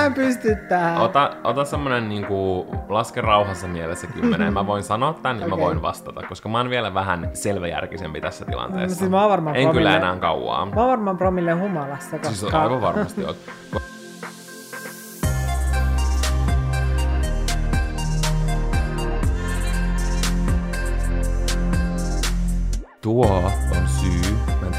mä en pysty tähän. Ota, ota semmonen niinku, laske rauhassa mielessä kymmenen. Mä voin sanoa tän ja okay. mä voin vastata, koska mä oon vielä vähän selväjärkisempi tässä tilanteessa. Siis mä oon varmaan en kyllä promille- enää kauaa. Mä oon varmaan promille humalassa, koska... Siis aivan varmasti oot. Tuo on syy,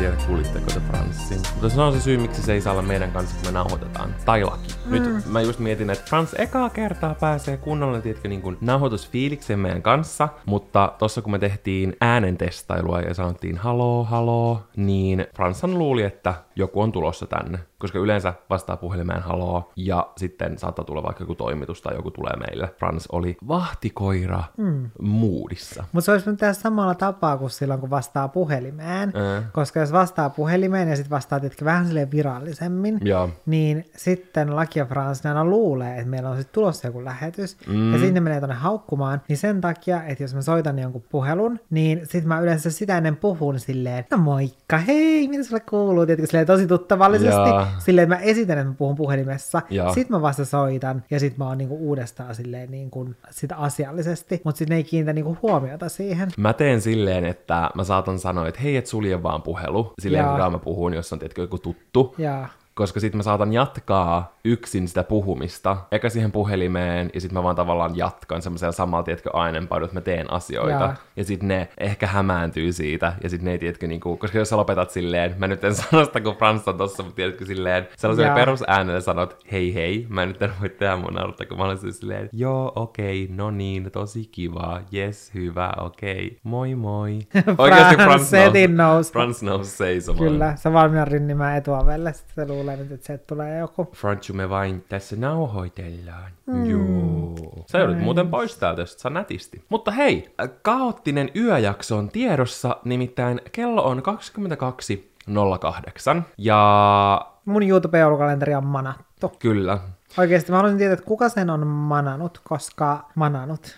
tiedä kuulitteko te Franssin, mutta se on se syy, miksi se ei saa olla meidän kanssa, kun me nauhoitetaan. Tai laki. Nyt mä just mietin, että Frans ekaa kertaa pääsee kunnolla, tiedätkö, niin kuin nauhoitusfiilikseen meidän kanssa, mutta tossa kun me tehtiin äänentestailua ja sanottiin haloo, haloo, niin Franssan luuli, että joku on tulossa tänne, koska yleensä vastaa puhelimeen haloo, ja sitten saattaa tulla vaikka joku toimitus tai joku tulee meille. Frans oli vahtikoira mm. moodissa. Mutta se olisi nyt tehdä samalla tapaa kuin silloin, kun vastaa puhelimeen. Ää. Koska jos vastaa puhelimeen ja sitten vastaa tietenkin vähän silleen virallisemmin, Joo. niin sitten Laki ja Frans aina luulee, että meillä on sitten tulossa joku lähetys, mm. ja sinne menee tonne haukkumaan, niin sen takia, että jos mä soitan jonkun puhelun, niin sitten mä yleensä sitä ennen puhun silleen, no moikka, hei, mitä sulle kuuluu, tietenkin silleen tosi tuttavallisesti, Joo. silleen, mä esitän, että mä puhun puhelimessa, Joo. sitten mä vasta soitan, ja sitten mä oon niinku uudestaan silleen niinku sitä asiallisesti, mutta sitten ne ei kiinnitä niinku huomiota siihen. Mä teen silleen, että mä saatan sanoa, että hei, et sulje vaan puhelu. Silleen, Jaa. kun mä puhun, jos on tietkö joku tuttu. Ja Koska sit mä saatan jatkaa yksin sitä puhumista, eka siihen puhelimeen, ja sit mä vaan tavallaan jatkan semmoisella samalla, tiedätkö, aineenpainolla, että mä teen asioita. Jaa. Ja sit ne ehkä hämääntyy siitä, ja sit ne ei, tiedätkö, niinku, koska jos sä lopetat silleen, mä nyt en sano sitä, kun Frans on tossa, mutta tiedätkö, silleen, sellaisella Jaa. perusäänellä sanot, hei hei, mä nyt en voi tehdä mun naurata, kun mä olen siis silleen, joo, okei, no niin, tosi kiva, yes, hyvä, okei, moi moi. Frans setin nousi. Frans nousi seisomaan. Kyllä, se valmiina rinnimään etuovelle, sitten se luulee nyt, että se tulee joku. Frantsu, me vain tässä nauhoitellaan. Mm. Joo. Sä joudut muuten pois täältä, jos saa nätisti. Mutta hei, kaoottinen yöjakso on tiedossa, nimittäin kello on 22.08. Ja Mun YouTube-joulukalenteri on manattu. kyllä, Oikeasti mä haluaisin tietää, että kuka sen on manannut, koska manannut.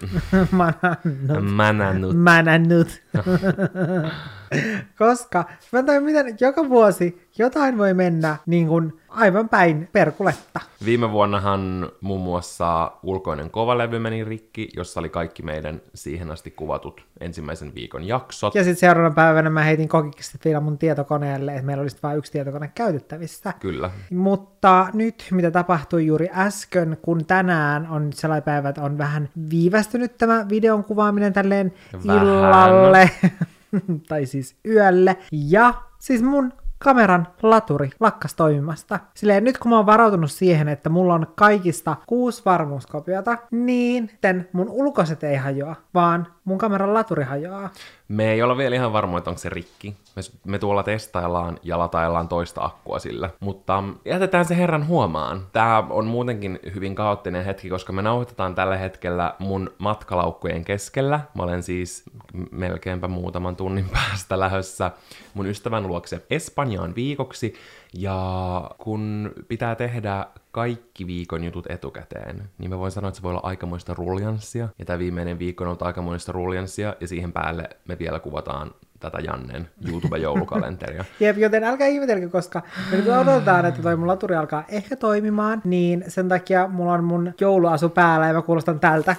manannut. mänännyt. Manannut. koska mä tajua, miten joka vuosi jotain voi mennä niin kuin aivan päin perkuletta. Viime vuonnahan muun muassa ulkoinen kovalevy meni rikki, jossa oli kaikki meidän siihen asti kuvatut ensimmäisen viikon jaksot. Ja sitten seuraavana päivänä mä heitin kokiksi vielä mun tietokoneelle, että meillä olisi vain yksi tietokone käytettävissä. Kyllä. Mutta nyt, mitä tapahtui juuri äsken, kun tänään on sellainen päivä, että on vähän viivästynyt tämä videon kuvaaminen tälleen Vähän. illalle, tai siis yölle, ja siis mun kameran laturi lakkas toimimasta. Silleen nyt kun mä oon varautunut siihen, että mulla on kaikista kuusi varmuuskopiota, niin sitten mun ulkoiset ei hajoa, vaan mun kameran laturi hajoaa. Me ei olla vielä ihan varmoja, että onko se rikki. Me, me tuolla testaillaan ja lataillaan toista akkua sillä. Mutta mm, jätetään se herran huomaan. Tää on muutenkin hyvin kaoottinen hetki, koska me nauhoitetaan tällä hetkellä mun matkalaukkujen keskellä. Mä olen siis melkeinpä muutaman tunnin päästä lähdössä mun ystävän luokse Espanjaan viikoksi. Ja kun pitää tehdä kaikki viikon jutut etukäteen, niin mä voin sanoa, että se voi olla aikamoista ruljanssia. Ja tämä viimeinen viikko on ollut aikamoista ruljanssia, ja siihen päälle me vielä kuvataan tätä Jannen YouTube-joulukalenteria. Jep, joten älkää ihmetelkö, koska me nyt odotetaan, että toi mun laturi alkaa ehkä toimimaan, niin sen takia mulla on mun jouluasu päällä ja mä kuulostan tältä.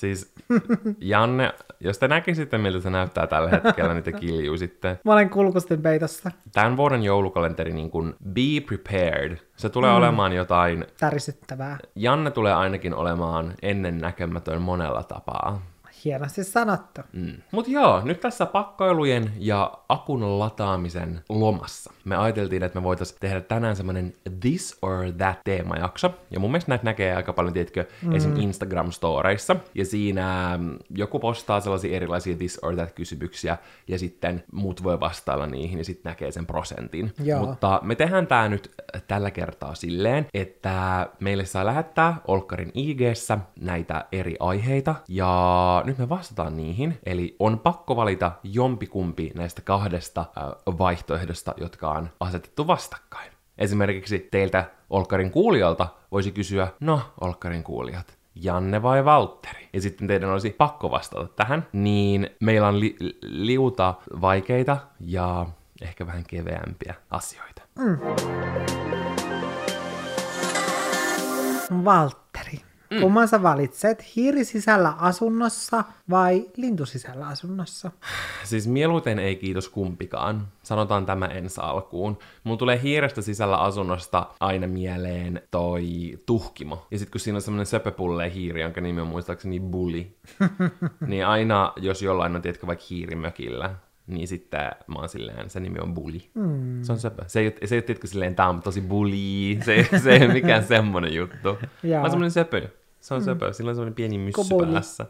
Siis Janne, jos te näkisitte, miltä se näyttää tällä hetkellä, niin te kiljuisitte. Mä olen kulkusten peitossa. Tämän vuoden joulukalenteri, niin kuin Be Prepared, se tulee mm. olemaan jotain, Tärisyttävää. Janne tulee ainakin olemaan ennennäkemätön monella tapaa. Hienosti sanottu. Mm. Mutta joo, nyt tässä pakkoilujen ja akun lataamisen lomassa me ajateltiin, että me voitaisiin tehdä tänään semmoinen this or that teemajakso. Ja mun mielestä näitä näkee aika paljon, tiedätkö, mm. esim. Instagram-storeissa. Ja siinä mm, joku postaa sellaisia erilaisia this or that kysymyksiä, ja sitten muut voi vastailla niihin, ja sitten näkee sen prosentin. Joo. Mutta me tehdään tää nyt tällä kertaa silleen, että meille saa lähettää Olkkarin ig näitä eri aiheita, ja nyt me vastataan niihin. Eli on pakko valita jompikumpi näistä kahdesta vaihtoehdosta, jotka on asetettu vastakkain. Esimerkiksi teiltä Olkkarin kuulijalta voisi kysyä, no Olkkarin kuulijat, Janne vai Valtteri? Ja sitten teidän olisi pakko vastata tähän. Niin meillä on li- liuta vaikeita ja ehkä vähän keveämpiä asioita. Valtteri, mm. kumman sä valitset? Hiiri sisällä asunnossa vai lintu sisällä asunnossa? Siis mieluiten ei kiitos kumpikaan. Sanotaan tämä ensi alkuun. Mulla tulee hiirestä sisällä asunnosta aina mieleen toi tuhkimo. Ja sitten kun siinä on semmoinen söpöpulle hiiri, jonka nimi on muistaakseni Bully, niin aina jos jollain on, tiedätkö, vaikka hiirimökillä, niin sitten mä oon silleen, se nimi on Bully. Mm. Se on söpö. Se ei, se ei ole silleen, tää on tosi bully, se, se ei ole mikään semmonen juttu. Mä oon semmonen söpö. Se on mm. söpö, sillä on semmoinen pieni myssy Koboli. päässä.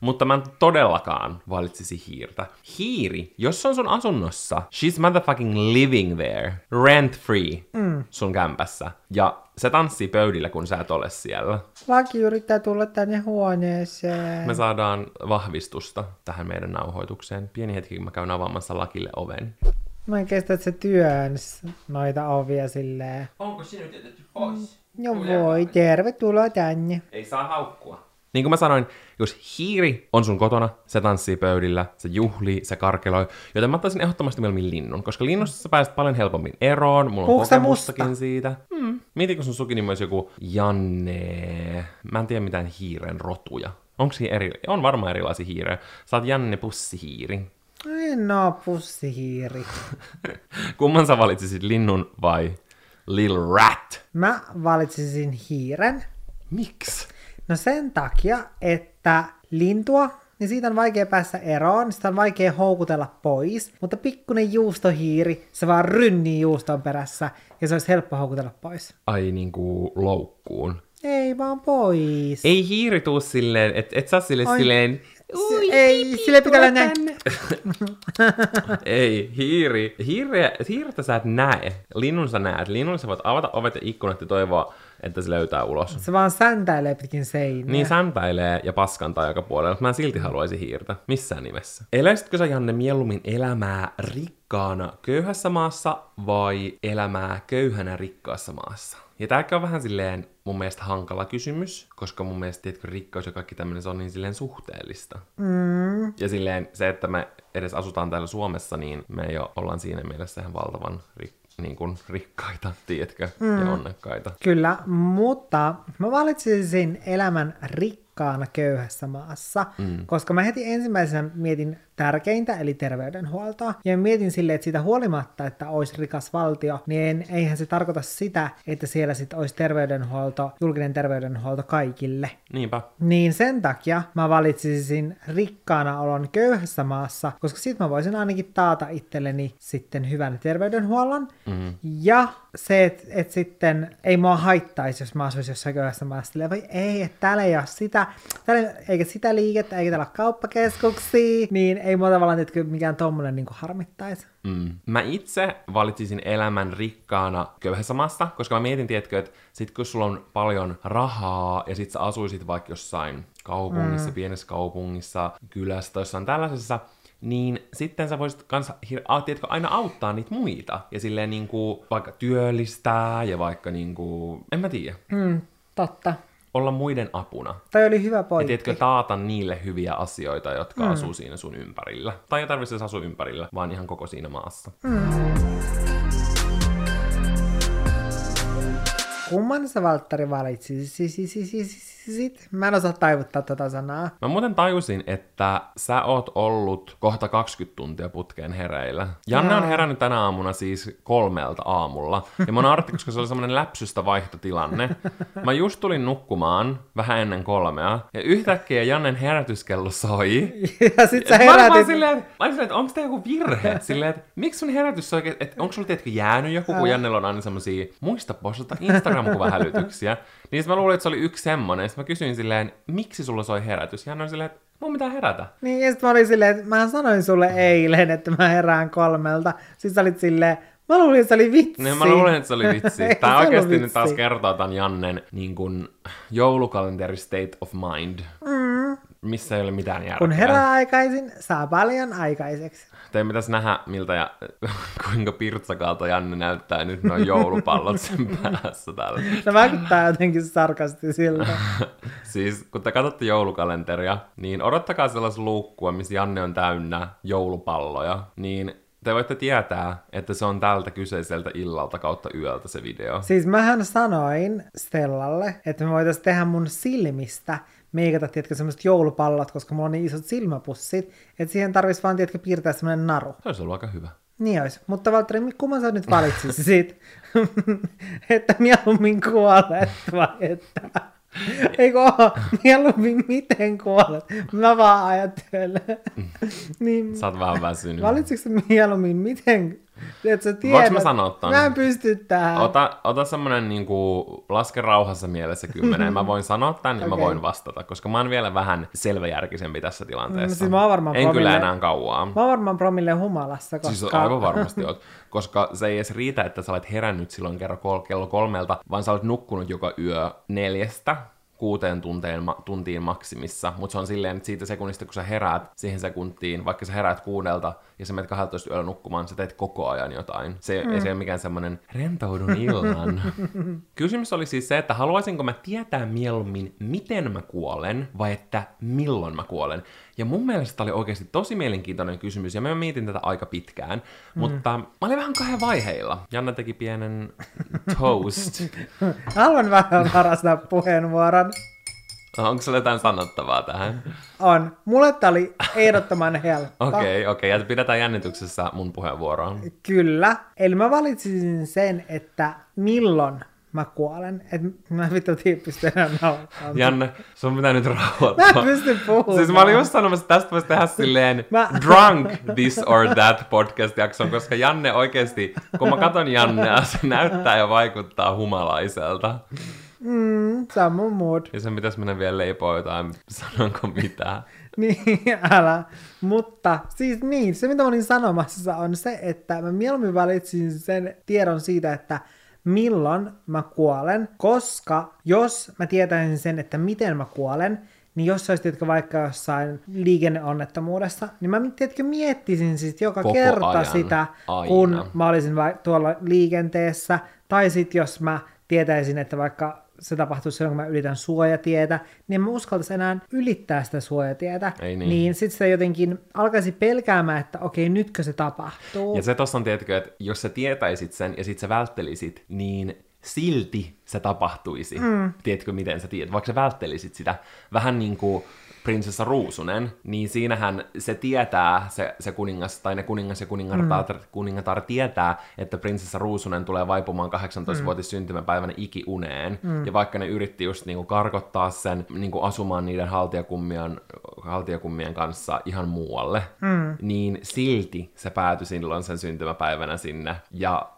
Mutta mä en todellakaan valitsisi hiirtä. Hiiri, jos se on sun asunnossa, she's motherfucking living there, rent free, mm. sun kämpässä. Ja se tanssii pöydillä, kun sä et ole siellä. Laki yrittää tulla tänne huoneeseen. Me saadaan vahvistusta tähän meidän nauhoitukseen. Pieni hetki, kun mä käyn avaamassa Lakille oven. Mä en kestä, että se työns noita ovia silleen. Onko sinut jätetty pois? No voi, tervetuloa tänne. Ei saa haukkua. Niin kuin mä sanoin, jos hiiri on sun kotona, se tanssii pöydillä, se juhlii, se karkeloi, joten mä ottaisin ehdottomasti mieluummin linnun, koska linnussa sä pääset paljon helpommin eroon, mulla on kokemustakin musta? siitä. Hmm. Mietitkö sun sukinimi olisi joku Janne, mä en tiedä mitään hiiren rotuja. Onko eri, on varmaan erilaisia hiirejä. Sä oot Janne Pussihiiri. En oo pussihiiri. Kumman sä valitsisit, linnun vai Lil Rat? Mä valitsisin hiiren. Miksi? No sen takia, että lintua, niin siitä on vaikea päästä eroon, sitä on vaikea houkutella pois, mutta pikkunen juustohiiri, se vaan rynnii juuston perässä, ja se olisi helppo houkutella pois. Ai niinku loukkuun. Ei vaan pois. Ei hiiri tuu silleen, et, et saa sille Oi. silleen, Ui, ei, pipi, sille pitää olla näin. ei, hiiri. Hiiriä, hiirtä sä et näe. Linnun sä näet. Linnun sä voit avata ovet ja ikkunat ja toivoa, että se löytää ulos. Se vaan säntäilee pitkin seiniä. Niin säntäilee ja paskantaa joka puolella, mutta mä silti haluaisin hiirtä. Missään nimessä. Eläisitkö sä Janne mieluummin elämää rikkaana köyhässä maassa vai elämää köyhänä rikkaassa maassa? Ja tämäkin on vähän silleen mun mielestä hankala kysymys, koska mun mielestä tiedätkö, rikkaus ja kaikki tämmöinen se on niin silleen suhteellista. Mm. Ja silleen se, että me edes asutaan täällä Suomessa, niin me ole, ollaan siinä mielessä ihan valtavan rik- niin kuin rikkaita, tiedätkö, mm. ja onnekkaita. Kyllä, mutta mä valitsisin elämän rikkaana köyhässä maassa, mm. koska mä heti ensimmäisenä mietin tärkeintä, eli terveydenhuoltoa. Ja mietin silleen, että siitä huolimatta, että olisi rikas valtio, niin eihän se tarkoita sitä, että siellä sitten olisi terveydenhuolto, julkinen terveydenhuolto kaikille. Niinpä. Niin sen takia mä valitsisin rikkaana olon köyhässä maassa, koska sitten mä voisin ainakin taata itselleni sitten hyvän terveydenhuollon. Mm-hmm. Ja se, että et sitten ei mua haittaisi, jos mä asuisin jossain köyhässä maassa. Vai ei, että täällä ei ole sitä, täällä, eikä sitä liikettä, eikä täällä ole kauppakeskuksia, niin ei mua tavallaan että mikään tommonen niin harmittaisi. Mm. Mä itse valitsisin elämän rikkaana köyhässä maassa, koska mä mietin, tiedätkö, että sit kun sulla on paljon rahaa ja sit sä asuisit vaikka jossain kaupungissa, mm. pienessä kaupungissa, kylässä tai jossain tällaisessa, niin sitten sä voisit kans, tiedätkö, aina auttaa niitä muita. Ja silleen niinku vaikka työllistää ja vaikka niinku, en mä tiedä. Mm, totta olla muiden apuna. Tai oli hyvä pointti. Ja tiedätkö, taata niille hyviä asioita, jotka mm. asuu siinä sun ympärillä. Tai ei tarvitse asua ympärillä, vaan ihan koko siinä maassa. Mm. Kumman sä Valtteri valitsisit? Sit mä en osaa taivuttaa tätä sanaa. Mä muuten tajusin, että sä oot ollut kohta 20 tuntia putkeen hereillä. Janne on herännyt tänä aamuna siis kolmelta aamulla. Ja mä oon koska se oli semmonen läpsystä vaihtotilanne. Mä just tulin nukkumaan vähän ennen kolmea. Ja yhtäkkiä Jannen herätyskello soi. Ja sit sä herätit. Mä silleen, mä silleen, että onko tää joku virhe? Silleen, että miksi sun herätys soi? Että onko sulla tietenkin jäänyt joku, kun Jannella on aina semmosia muista postata Instagram-kuvahälytyksiä. Niin mä luulin, että se oli yksi semmonen. Sitten mä kysyin silleen, miksi sulla soi herätys? Ja hän oli silleen, että mun pitää herätä. Niin, ja sitten mä olin silleen, että mä sanoin sulle eilen, että mä herään kolmelta. Siis sä olit silleen, Mä luulin, että se oli vitsi. Niin, mä luulin, että se oli vitsi. Tää oikeasti vitsi. nyt taas kertoo tämän Jannen niin kuin, joulukalenteri state of mind. Mm. Missä ei ole mitään järkeä. Kun herää aikaisin, saa paljon aikaiseksi. Teidän pitäisi nähdä, miltä ja kuinka pirtsakaalta Janne näyttää nyt noin joulupallot sen päässä täällä. Se vaikuttaa jotenkin sarkastisilta. siis kun te katsotte joulukalenteria, niin odottakaa sellaista luukkua, missä Janne on täynnä joulupalloja, niin te voitte tietää, että se on tältä kyseiseltä illalta kautta yöltä se video. Siis mähän sanoin Stellalle, että me voitaisiin tehdä mun silmistä meikata, tiedätkö, semmoiset joulupallot, koska mulla on niin isot silmäpussit, että siihen tarvitsisi vaan, tiedätkö, piirtää semmoinen naru. Se olisi ollut aika hyvä. Niin olisi. Mutta Valtteri, kumman sä nyt valitsisit? että mieluummin kuolet vai että... Eikö? Mieluummin miten kuolet? Mä vaan ajattelen. niin, Sä oot vähän väsynyt. valitsitko mieluummin miten... Sä tiedät, Voinko mä sanoa ton? Mä en pysty tähän. Ota, ota semmonen niinku, laske rauhassa mielessä kymmenen. Mä voin sanoa tän ja mä Okei. voin vastata, koska mä oon vielä vähän selväjärkisempi tässä tilanteessa. Siis mä oon varmaan en kyllä promille- enää kauaa. Mä oon varmaan promille humalassa, koska... Siis aivan varmasti oot. Koska se ei edes riitä, että sä olet herännyt silloin kerran kol- kello kolmelta, vaan sä olet nukkunut joka yö neljästä kuuteen tunteen, ma- tuntiin maksimissa, mutta se on silleen, että siitä sekunnista, kun sä heräät siihen sekuntiin, vaikka sä heräät kuudelta ja sä menet 12 yöllä nukkumaan, sä teet koko ajan jotain. Se mm. ei se ole mikään semmoinen rentoudun illan. Kysymys oli siis se, että haluaisinko mä tietää mieluummin, miten mä kuolen, vai että milloin mä kuolen. Ja mun mielestä tää oli oikeasti tosi mielenkiintoinen kysymys, ja mä mietin tätä aika pitkään. Mm. Mutta mä olin vähän kahden vaiheilla. Janna teki pienen toast. Haluan vähän varastaa puheenvuoron. Onko sulla jotain sanottavaa tähän? On. Mulle tää oli ehdottoman helppo. Okei, okay, okei. Okay. Ja pidetään jännityksessä mun puheenvuoroa. Kyllä. Eli mä valitsin sen, että milloin mä kuolen. Et mä vittu tiedä pysty enää nauhoittamaan. Janne, sun pitää nyt Mä rauhoittua. en pysty puhumaan. Siis mä olin just sanomassa, että tästä voisi tehdä silleen Mä- drunk this or that podcast-jakson, koska Janne oikeasti, kun mä katon Jannea, se näyttää ja vaikuttaa humalaiselta. Se on mun mood. Ja sen pitäisi mennä vielä leipoa jotain, sanonko mitään. Niin, älä. Mutta siis niin, se mitä mä olin sanomassa on se, että mä mieluummin valitsin sen tiedon siitä, että milloin mä kuolen, koska jos mä tietäisin sen, että miten mä kuolen, niin jos olisi tiedätkö, vaikka jossain liikenneonnettomuudessa, niin mä tiedätkö, miettisin siis joka Koko kerta ajan. sitä, Aina. kun mä olisin vai- tuolla liikenteessä, tai sitten jos mä tietäisin, että vaikka se tapahtuisi silloin, kun mä ylitän suojatietä, niin en mä uskaltaisi enää ylittää sitä suojatietä. Ei niin. niin sitten se jotenkin alkaisi pelkäämään, että okei, nytkö se tapahtuu. Ja se tossa on, tiedätkö, että jos sä tietäisit sen ja sit sä välttelisit, niin silti se tapahtuisi. Mm. Tiedätkö, miten sä tiedät? Vaikka sä välttelisit sitä. Vähän niin kuin prinsessa Ruusunen, niin siinähän se tietää, se, se kuningas, tai ne kuningas ja kuningatar, mm. kuningatar tietää, että prinsessa Ruusunen tulee vaipumaan 18-vuotis syntymäpäivänä ikiuneen. Mm. Ja vaikka ne yritti just niinku karkottaa sen niinku asumaan niiden haltijakummien, haltijakummien kanssa ihan muualle, mm. niin silti se päätyi silloin sen syntymäpäivänä sinne. Ja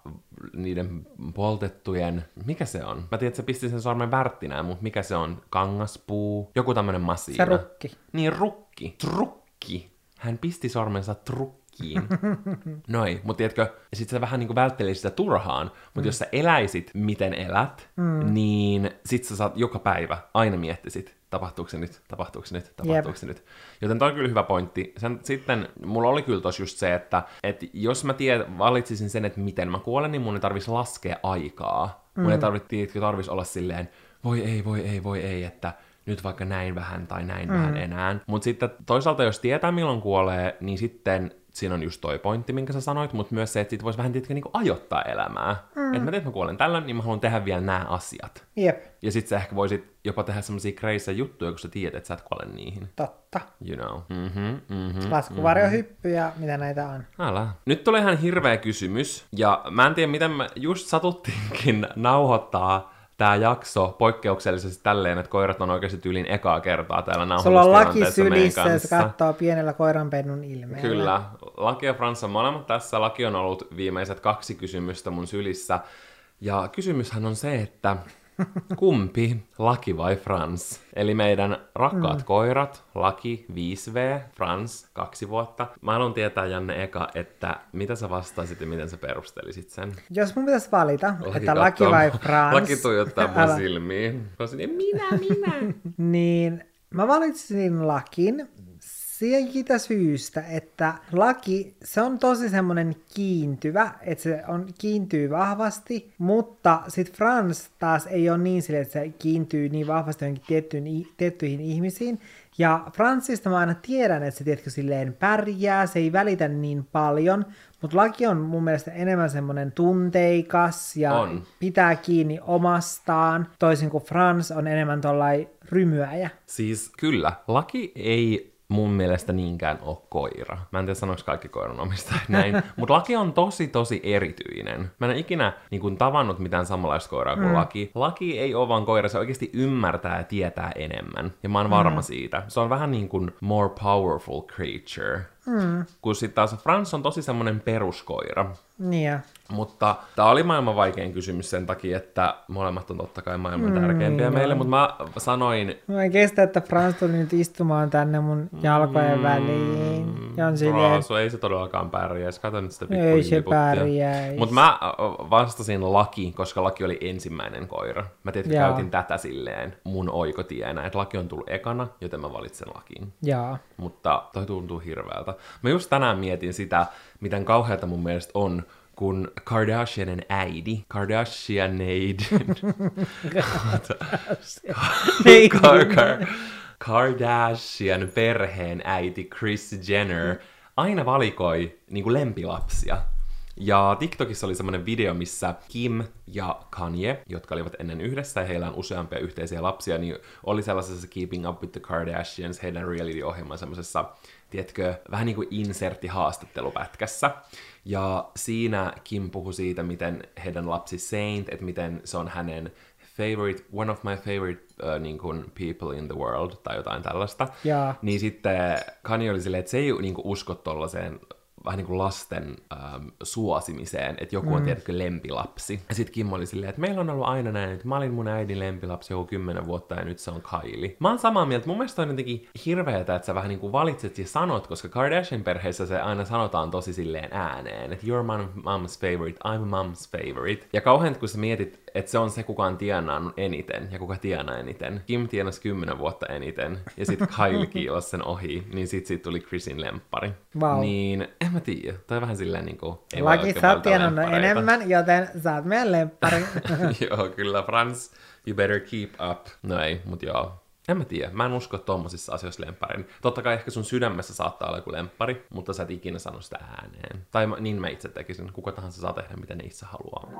niiden poltettujen, mikä se on? Mä tiedän, että se pisti sen sormen värttinään, mutta mikä se on? Kangaspuu? Joku tämmönen massiina. Se rukki. Niin, rukki. Trukki. Hän pisti sormensa trukkiin. Noin, mutta tiedätkö, sit sä vähän niinku välttelisit sitä turhaan, mutta mm. jos sä eläisit miten elät, mm. niin sit sä saat joka päivä aina miettisit, tapahtuuko se nyt, tapahtuuko se nyt, tapahtuuko se nyt. Joten toi on kyllä hyvä pointti. Sen, sitten mulla oli kyllä tos just se, että, että jos mä tiedän, valitsisin sen, että miten mä kuolen, niin mun ei tarvitsisi laskea aikaa. Mun ei tarvitsisi tarvis olla silleen, voi ei, voi ei, voi ei, että nyt vaikka näin vähän tai näin mm. vähän enää. Mutta sitten toisaalta, jos tietää milloin kuolee, niin sitten siinä on just toi pointti, minkä sä sanoit, mutta myös se, että sit voisi vähän tietenkin niinku ajoittaa elämää. Mm. Että mä tiedän, että mä kuolen tällöin, niin mä haluan tehdä vielä nämä asiat. Jep, Ja sit sä ehkä voisit jopa tehdä semmosia crazy juttuja, kun sä tiedät, että sä et kuole niihin. totta. You know. Mhm, mhm. Laskuvarjohyppy ja mitä näitä on. Älä. Nyt tulee ihan hirveä kysymys, ja mä en tiedä, miten mä just satuttiinkin nauhoittaa tämä jakso poikkeuksellisesti tälleen, että koirat on oikeasti tyylin ekaa kertaa täällä Sulla on laki nauhoitustilanteessa sylissä ja se katsoo pienellä koiranpennun ilmeellä. Kyllä. Laki ja Frans on molemmat tässä. Laki on ollut viimeiset kaksi kysymystä mun sylissä. Ja kysymyshän on se, että kumpi, Laki vai Frans? Eli meidän rakkaat mm. koirat, Laki 5V, Frans 2 vuotta. Mä haluan tietää, Janne, eka, että mitä sä vastaisit ja miten sä perustelisit sen? Jos mun pitäisi valita, Laki että laki katsoo- vai Frans, Laki tuijottaa mun silmiin. Mä olisin, minä, minä. niin mä valitsin lakin siitä syystä, että laki, se on tosi semmoinen kiintyvä, että se on, kiintyy vahvasti, mutta sitten Frans taas ei ole niin sille, että se kiintyy niin vahvasti johonkin tiettyihin, tiettyihin ihmisiin, ja Fransista mä aina tiedän, että se tiedätkö silleen pärjää, se ei välitä niin paljon, mutta laki on mun mielestä enemmän semmoinen tunteikas ja On. pitää kiinni omastaan, toisin kuin Frans on enemmän tollai rymyäjä. Siis kyllä, laki ei mun mielestä niinkään ole koira. Mä en tiedä sanoiko kaikki koiranomistajat näin, mutta laki on tosi tosi erityinen. Mä en ole ikinä niin kuin, tavannut mitään samanlaista koiraa kuin mm. laki. Laki ei ole vaan koira, se oikeasti ymmärtää ja tietää enemmän. Ja mä oon varma mm. siitä. Se on vähän niin kuin more powerful creature. Mm. Kun sitten taas Frans on tosi semmoinen peruskoira. Niin ja. Mutta tämä oli maailman vaikein kysymys sen takia, että molemmat on totta kai maailman tärkeimpiä meille, mutta mä sanoin, Mä en kestä, että Frans tuli nyt istumaan tänne mun jalkojen väliin. Ja on silleen, Raasu, ei se todellakaan pärjäisi. Kato nyt sitä Ei se pärjäisi. Mutta mä vastasin Laki, koska Laki oli ensimmäinen koira. Mä tietysti Joo. käytin tätä silleen mun oikotienä, että Laki on tullut ekana, joten mä valitsen Lakiin. jaa. Mutta toi tuntuu hirveältä. Mä just tänään mietin sitä, miten kauheata mun mielestä on, kun Kardashianin äidi, Kardashianaid, Ei. Kar- Kar- Kardashian perheen äiti Kris Jenner aina valikoi niinku lempilapsia. Ja TikTokissa oli semmoinen video, missä Kim ja Kanye, jotka olivat ennen yhdessä ja heillä on useampia yhteisiä lapsia, niin oli sellaisessa Keeping Up with the Kardashians, heidän reality-ohjelman semmoisessa, tiedätkö, vähän niin kuin insertti-haastattelupätkässä. Ja siinä Kim puhui siitä, miten heidän lapsi Saint, että miten se on hänen favorite, one of my favorite uh, niin kuin people in the world, tai jotain tällaista. Jaa. Niin sitten Kanye oli silleen, että se ei niin kuin usko tollaiseen vähän niin kuin lasten ähm, suosimiseen, että joku on, tiedätkö, lempilapsi. Ja sitten Kim oli silleen, että meillä on ollut aina näin, että mä olin mun äidin lempilapsi joku kymmenen vuotta ja nyt se on Kylie. Mä oon samaa mieltä, mun mielestä on jotenkin hirveetä, että sä vähän niin kuin valitset ja sanot, koska Kardashian perheessä se aina sanotaan tosi silleen ääneen, että you're my mom's favorite, I'm mom's favorite. Ja kauhean, kun sä mietit, että se on se, kuka on tienannut eniten ja kuka tienaa eniten. Kim tienasi kymmenen vuotta eniten ja sitten Kylie kiilasi sen ohi, niin sit siitä tuli Chrisin lemppari. Vau. Niin, en mä tiedä. Toi vähän silleen niinku... ei voi Laki, sä oot tienannut enemmän, joten sä oot meidän lemppari. joo, kyllä, Frans, you better keep up. No ei, mut joo. En mä tiedä, mä en usko tommosissa asioissa lempparin. Totta kai ehkä sun sydämessä saattaa olla joku lemppari, mutta sä et ikinä sano sitä ääneen. Tai mä- niin mä itse tekisin. Kuka tahansa saa tehdä, mitä ne itse haluaa.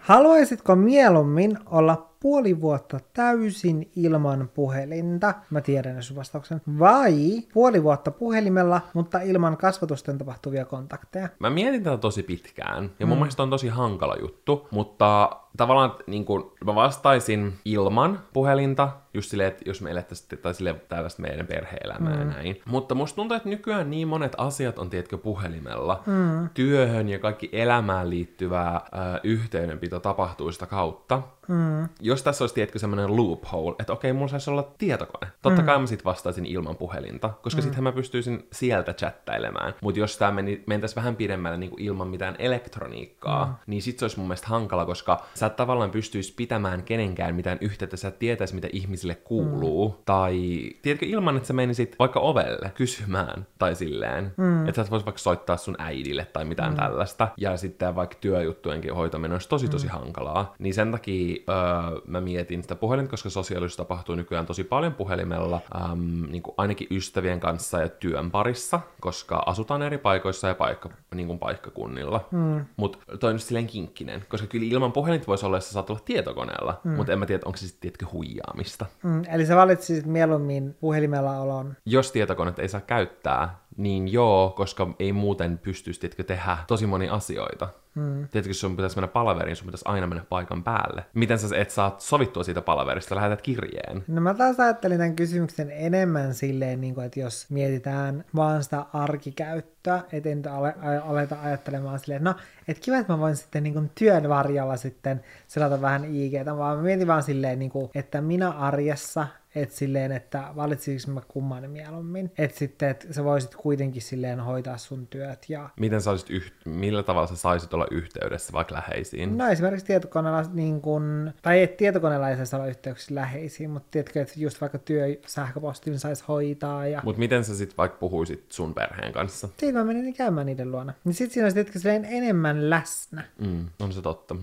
Haluaisitko mieluummin olla puoli vuotta täysin ilman puhelinta? Mä tiedän sun vastauksen. Vai puoli vuotta puhelimella, mutta ilman kasvatusten tapahtuvia kontakteja? Mä mietin tätä tosi pitkään, ja mun mm. mielestä on tosi hankala juttu, mutta tavallaan niin kun, mä vastaisin ilman puhelinta, just silleen, että jos me elettäisiin tai silleen tällaista meidän perhe-elämää mm. ja näin. Mutta musta tuntuu, että nykyään niin monet asiat on, tiedätkö, puhelimella. Mm. Työhön ja kaikki elämään liittyvää äh, yhteydenpito tapahtuu sitä kautta. Mm. Jos tässä olisi, tiedätkö, semmoinen loophole, että okei, mulla saisi olla tietokone. Totta mm. kai mä sit vastaisin ilman puhelinta, koska mm. sittenhän mä pystyisin sieltä chattailemaan. Mutta jos tämä meni, mentäisi vähän pidemmälle niin kuin ilman mitään elektroniikkaa, mm. niin sit se olisi mun mielestä hankala, koska sä et tavallaan pystyisi pitämään kenenkään mitään yhteyttä, sä et tietäisi, mitä ihmisille kuuluu. Mm. Tai, tiedätkö, ilman, että sä menisit vaikka ovelle kysymään tai silleen, mm. että sä et vois vaikka soittaa sun äidille tai mitään mm. tällaista. Ja sitten vaikka työjuttujenkin hoitaminen olisi tosi tosi mm. hankalaa. Niin sen takia öö, mä mietin sitä puhelinta, koska sosiaalisuus tapahtuu nykyään tosi paljon puhelimella, äm, niin kuin ainakin ystävien kanssa ja työn parissa, koska asutaan eri paikoissa ja paikka, niin kuin paikkakunnilla. Mm. Mutta toi on silleen kinkkinen, koska kyllä ilman puhelinta voisi olla, jos sä saat olla tietokoneella, mm. mutta en mä tiedä, onko se sitten tiedätkö huijaamista. Mm, eli sä valitsisit mieluummin puhelimella olon. Jos tietokonetta ei saa käyttää, niin joo, koska ei muuten pystyisi tehdä tosi monia asioita. Hmm. Tiedätkö, jos sun pitäisi mennä palaveriin, sun pitäisi aina mennä paikan päälle. Miten sä et saa sovittua siitä palaverista, lähetät kirjeen. No mä taas ajattelin tämän kysymyksen enemmän silleen, niin kuin, että jos mietitään vaan sitä arkikäyttöä, et en ale, a- aleta ajattelemaan silleen, että no, että kiva, että mä voin sitten niin kuin työn varjolla sitten selata vähän IGtä, vaan mä mietin vaan silleen, niin kuin, että minä arjessa, että silleen, että valitsisinko mä kumman mieluummin. Että sitten, että sä voisit kuitenkin silleen hoitaa sun työt ja Miten sä olisit yht... Millä tavalla sä saisit olla olla yhteydessä vaikka läheisiin? No esimerkiksi tietokoneella, niin kun, tai ei tietokoneella ei saisi olla yhteyksissä läheisiin, mutta tiedätkö, että just vaikka työ sähköpostin saisi hoitaa ja Mutta miten sä sitten vaikka puhuisit sun perheen kanssa? Sitten mä menin käymään niiden luona. Niin sit siinä olisi silleen enemmän läsnä. Mm, on se totta.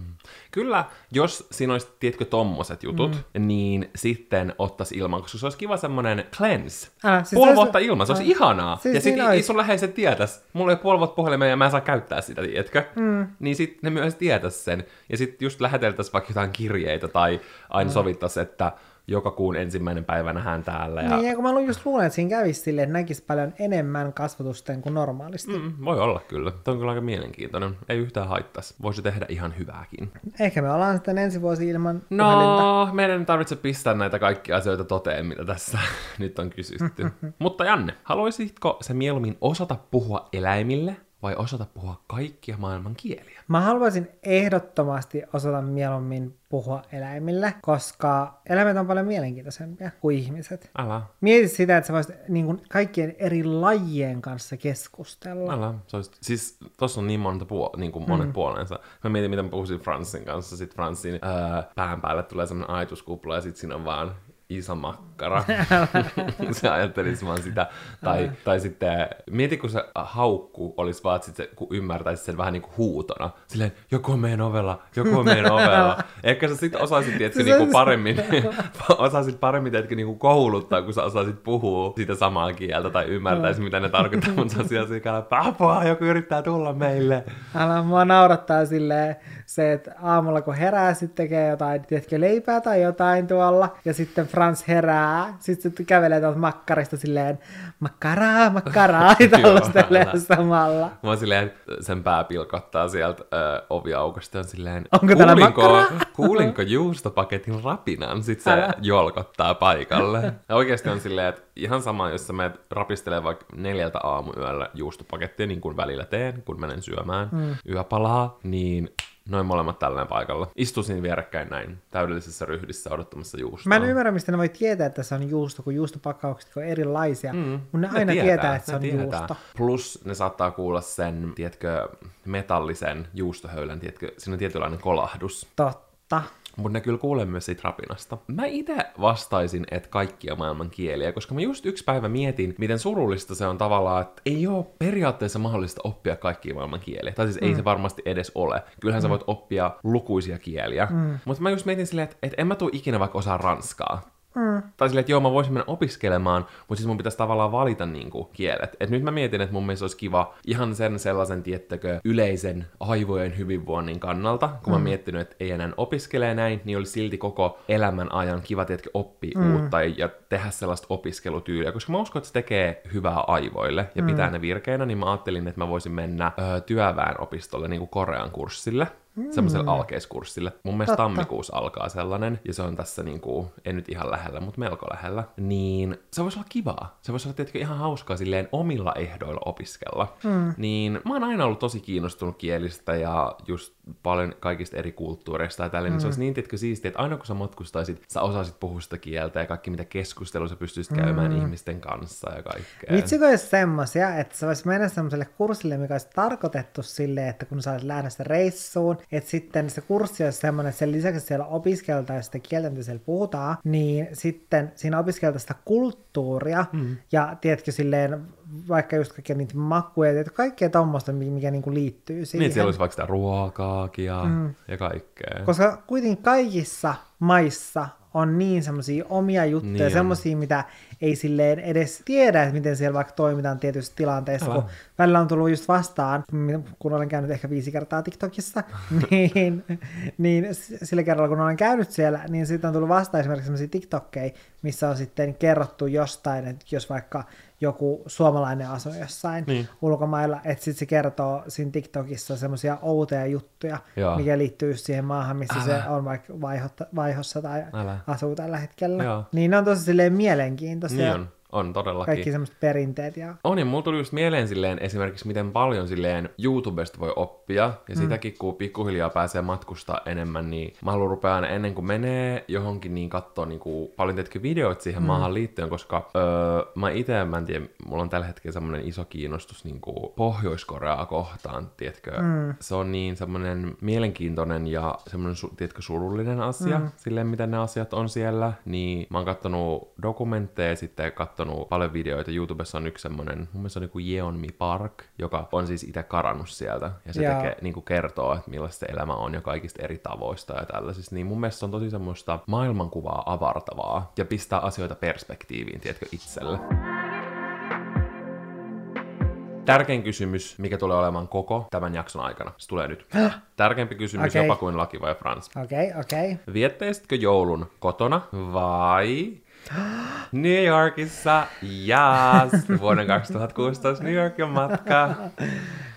Kyllä, jos siinä olisi, tiedätkö, tommoset jutut, mm. niin sitten ottaisi ilman, koska se olisi kiva semmoinen cleanse. Älä, siis puoli se olisi- vuotta ilman, se olisi Älä. ihanaa. Siis ja sitten olisi. sun läheiset tietäis. Mulla ei ole puoli vuotta puhelimeen ja mä en saa käyttää sitä, tiedätkö? Mm. Niin sitten ne myös tietäis sen. Ja sitten just läheteltäisiin vaikka jotain kirjeitä tai aina mm. sovittaisiin, että joka kuun ensimmäinen päivä nähdään täällä. Ja... Niin, ja kun mä just luulen, että siinä kävisi silleen, että näkisi paljon enemmän kasvatusten kuin normaalisti. Mm. Voi olla kyllä. Tämä on kyllä aika mielenkiintoinen. Ei yhtään haittaisi. Voisi tehdä ihan hyvääkin. Ehkä me ollaan sitten ensi vuosi ilman puhelinta. No, meidän ei tarvitse pistää näitä kaikkia asioita toteen, mitä tässä nyt on kysytty. Mutta Janne, haluaisitko se mieluummin osata puhua eläimille vai osata puhua kaikkia maailman kieliä? Mä haluaisin ehdottomasti osata mieluummin puhua eläimille, koska eläimet on paljon mielenkiintoisempia kuin ihmiset. Älä, Mieti sitä, että sä voisit niin kuin kaikkien eri lajien kanssa keskustella. älä. Se olisi, siis tossa on niin monta puo, niin kuin monet mm. puolensa. Mä mietin, miten mä puhuisin Franssin kanssa. Sitten Franssin öö, pään päälle tulee semmonen ajatuskupla ja sitten siinä on vaan iso makkara. se ajattelisi vaan sitä. Tai, tai sitten, mieti kun se haukku olisi vaan, että sit kun ymmärtäisi sen vähän niin kuin huutona. Silleen, joku on meidän ovella, joku on meidän ovella. Ehkä sä sitten osaisit, tiedätkö, niin on- paremmin, osaisit paremmin, tiedätkö, niin kuin kouluttaa, kun sä osaisit puhua sitä samaa kieltä tai ymmärtäisi, mitä ne tarkoittaa, mutta on siellä apua, joku yrittää tulla meille. Älä mua naurattaa silleen se, että aamulla kun herää, sitten tekee jotain, tiedätkö, leipää tai jotain tuolla, ja sitten Frans herää, sitten se kävelee tuolta makkarista silleen, makkaraa, makkaraa, ja tällaistelee samalla. Mä oon silleen, sen pää pilkottaa sieltä ö, oviaukosta ja on silleen, Onko kuulinko, makkaraa?" kuulinko juustopaketin rapinan? Sitten se Älä. jolkottaa paikalle. Ja oikeasti on silleen, että ihan sama, jos sä menet rapistelemaan vaikka neljältä aamuyöllä juustopakettia, niin kuin välillä teen, kun menen syömään mm. yöpalaa, niin noin molemmat tällään paikalla. Istuu siinä vierekkäin näin, täydellisessä ryhdissä odottamassa juustoa. Mä en ymmärrä, mistä ne voi tietää, että se on juusto, kun juustopakkaukset on erilaisia, mm, mutta ne aina tietää, että se ne on tietää. juusto. Plus ne saattaa kuulla sen, tiedätkö, metallisen juustohöylän, tiedätkö, siinä on tietynlainen kolahdus. Totta. Mutta ne kyllä kuulee myös siitä rapinasta. Mä itse vastaisin, että kaikkia maailman kieliä, koska mä just yksi päivä mietin, miten surullista se on tavallaan, että ei ole periaatteessa mahdollista oppia kaikkia maailman kieliä. Tai siis mm. ei se varmasti edes ole. Kyllähän mm. sä voit oppia lukuisia kieliä. Mm. Mutta mä just mietin silleen, että, että en mä tuu ikinä vaikka osaa ranskaa. Mm. Tai silleen, että joo, mä voisin mennä opiskelemaan, mutta siis mun pitäisi tavallaan valita niinku kielet. Et nyt mä mietin, että mun mielestä olisi kiva ihan sen sellaisen, tiettäkö, yleisen aivojen hyvinvoinnin kannalta, kun mm. mä oon miettinyt, että ei enää opiskelee näin, niin olisi silti koko elämän ajan kiva, tiettäkö, oppia mm. uutta ja tehdä sellaista opiskelutyyliä, koska mä uskon, että se tekee hyvää aivoille ja mm. pitää ne virkeinä, niin mä ajattelin, että mä voisin mennä ö, työväenopistolle niin kuin Korean kurssille. Mm. semmoiselle alkeiskurssille. Mun mielestä Totta. tammikuussa alkaa sellainen, ja se on tässä niinku, en nyt ihan lähellä, mutta melko lähellä. Niin se voisi olla kivaa. Se voisi olla tietenkin ihan hauskaa silleen omilla ehdoilla opiskella. Mm. Niin mä oon aina ollut tosi kiinnostunut kielistä ja just paljon kaikista eri kulttuureista ja tälleen, mm. niin se olisi niin tietkö siistiä, että aina kun sä matkustaisit, sä osaisit puhua sitä kieltä ja kaikki mitä keskustelua sä pystyisit käymään ihmisten kanssa ja kaikkea. Vitsikö olisi semmosia, että sä vois mennä semmoiselle kurssille, mikä olisi tarkoitettu silleen, että kun sä olisit lähdössä reissuun, että sitten se kurssi olisi semmoinen, että sen lisäksi siellä opiskeltaisiin sitä kieltä, mitä siellä puhutaan, niin sitten siinä opiskeltaisiin sitä kulttuuria mm. ja tiedätkö silleen vaikka just kaikkia niitä makuja, tiedätkö, kaikkea tommoista, mikä, niinku liittyy siihen. Niin, että siellä olisi vaikka sitä ruokaakin ja, mm. ja kaikkea. Koska kuitenkin kaikissa maissa on niin semmoisia omia juttuja, Niin niin semmoisia, mitä ei silleen edes tiedä, että miten siellä vaikka toimitaan tietyissä tilanteissa, Älä. kun välillä on tullut just vastaan, kun olen käynyt ehkä viisi kertaa TikTokissa, niin, niin sillä kerralla, kun olen käynyt siellä, niin sitten on tullut vastaan esimerkiksi semmoisia TikTokkeja, missä on sitten kerrottu jostain, että jos vaikka joku suomalainen asuu jossain Niin. ulkomailla, että sitten se kertoo siinä TikTokissa semmoisia outoja juttuja, Joo. mikä liittyy siihen maahan, missä Älä. se on vaikka vaihotta, vaihossa tai Älä. asuu tällä hetkellä. Joo. Niin ne on tosi silleen mielenkiintoisia. Niin on. On todellakin. Kaikki semmoiset perinteet ja... On, ja mulla tuli just mieleen silleen esimerkiksi, miten paljon silleen YouTubesta voi oppia, ja Mm. sitäkin kun pikkuhiljaa pääsee matkustaa enemmän, niin mä haluan rupea aina ennen kuin menee johonkin, niin katsoa niin kuin paljon tietenkin videoita siihen mm. maahan liittyen, koska öö, mä itse, mä en tiedä, mulla on tällä hetkellä semmoinen iso kiinnostus niin kuin Pohjois-Koreaa kohtaan, tiedätkö? Mm. Se on niin semmoinen mielenkiintoinen ja semmoinen, su- tiedätkö, surullinen asia, mm. silleen miten ne asiat on siellä, niin mä oon kattonut dokumentteja, sitten kattonut paljon videoita. YouTubessa on yksi semmoinen, mun mielestä on niinku Yeonmi Park, joka on siis itse karannut sieltä. Ja se tekee, niinku kertoo, että millaista se elämä on ja kaikista eri tavoista ja tällaisista. Niin mun mielestä se on tosi semmoista maailmankuvaa avartavaa ja pistää asioita perspektiiviin, tiedätkö, itselle. Tärkein kysymys, mikä tulee olemaan koko tämän jakson aikana. Se tulee nyt. Tärkeämpi kysymys Okei. jopa kuin laki vai Frans. Okei, okay, okei. Okay. Viettäisitkö joulun kotona vai New Yorkissa? Yes! Vuoden 2016 New Yorkin matka.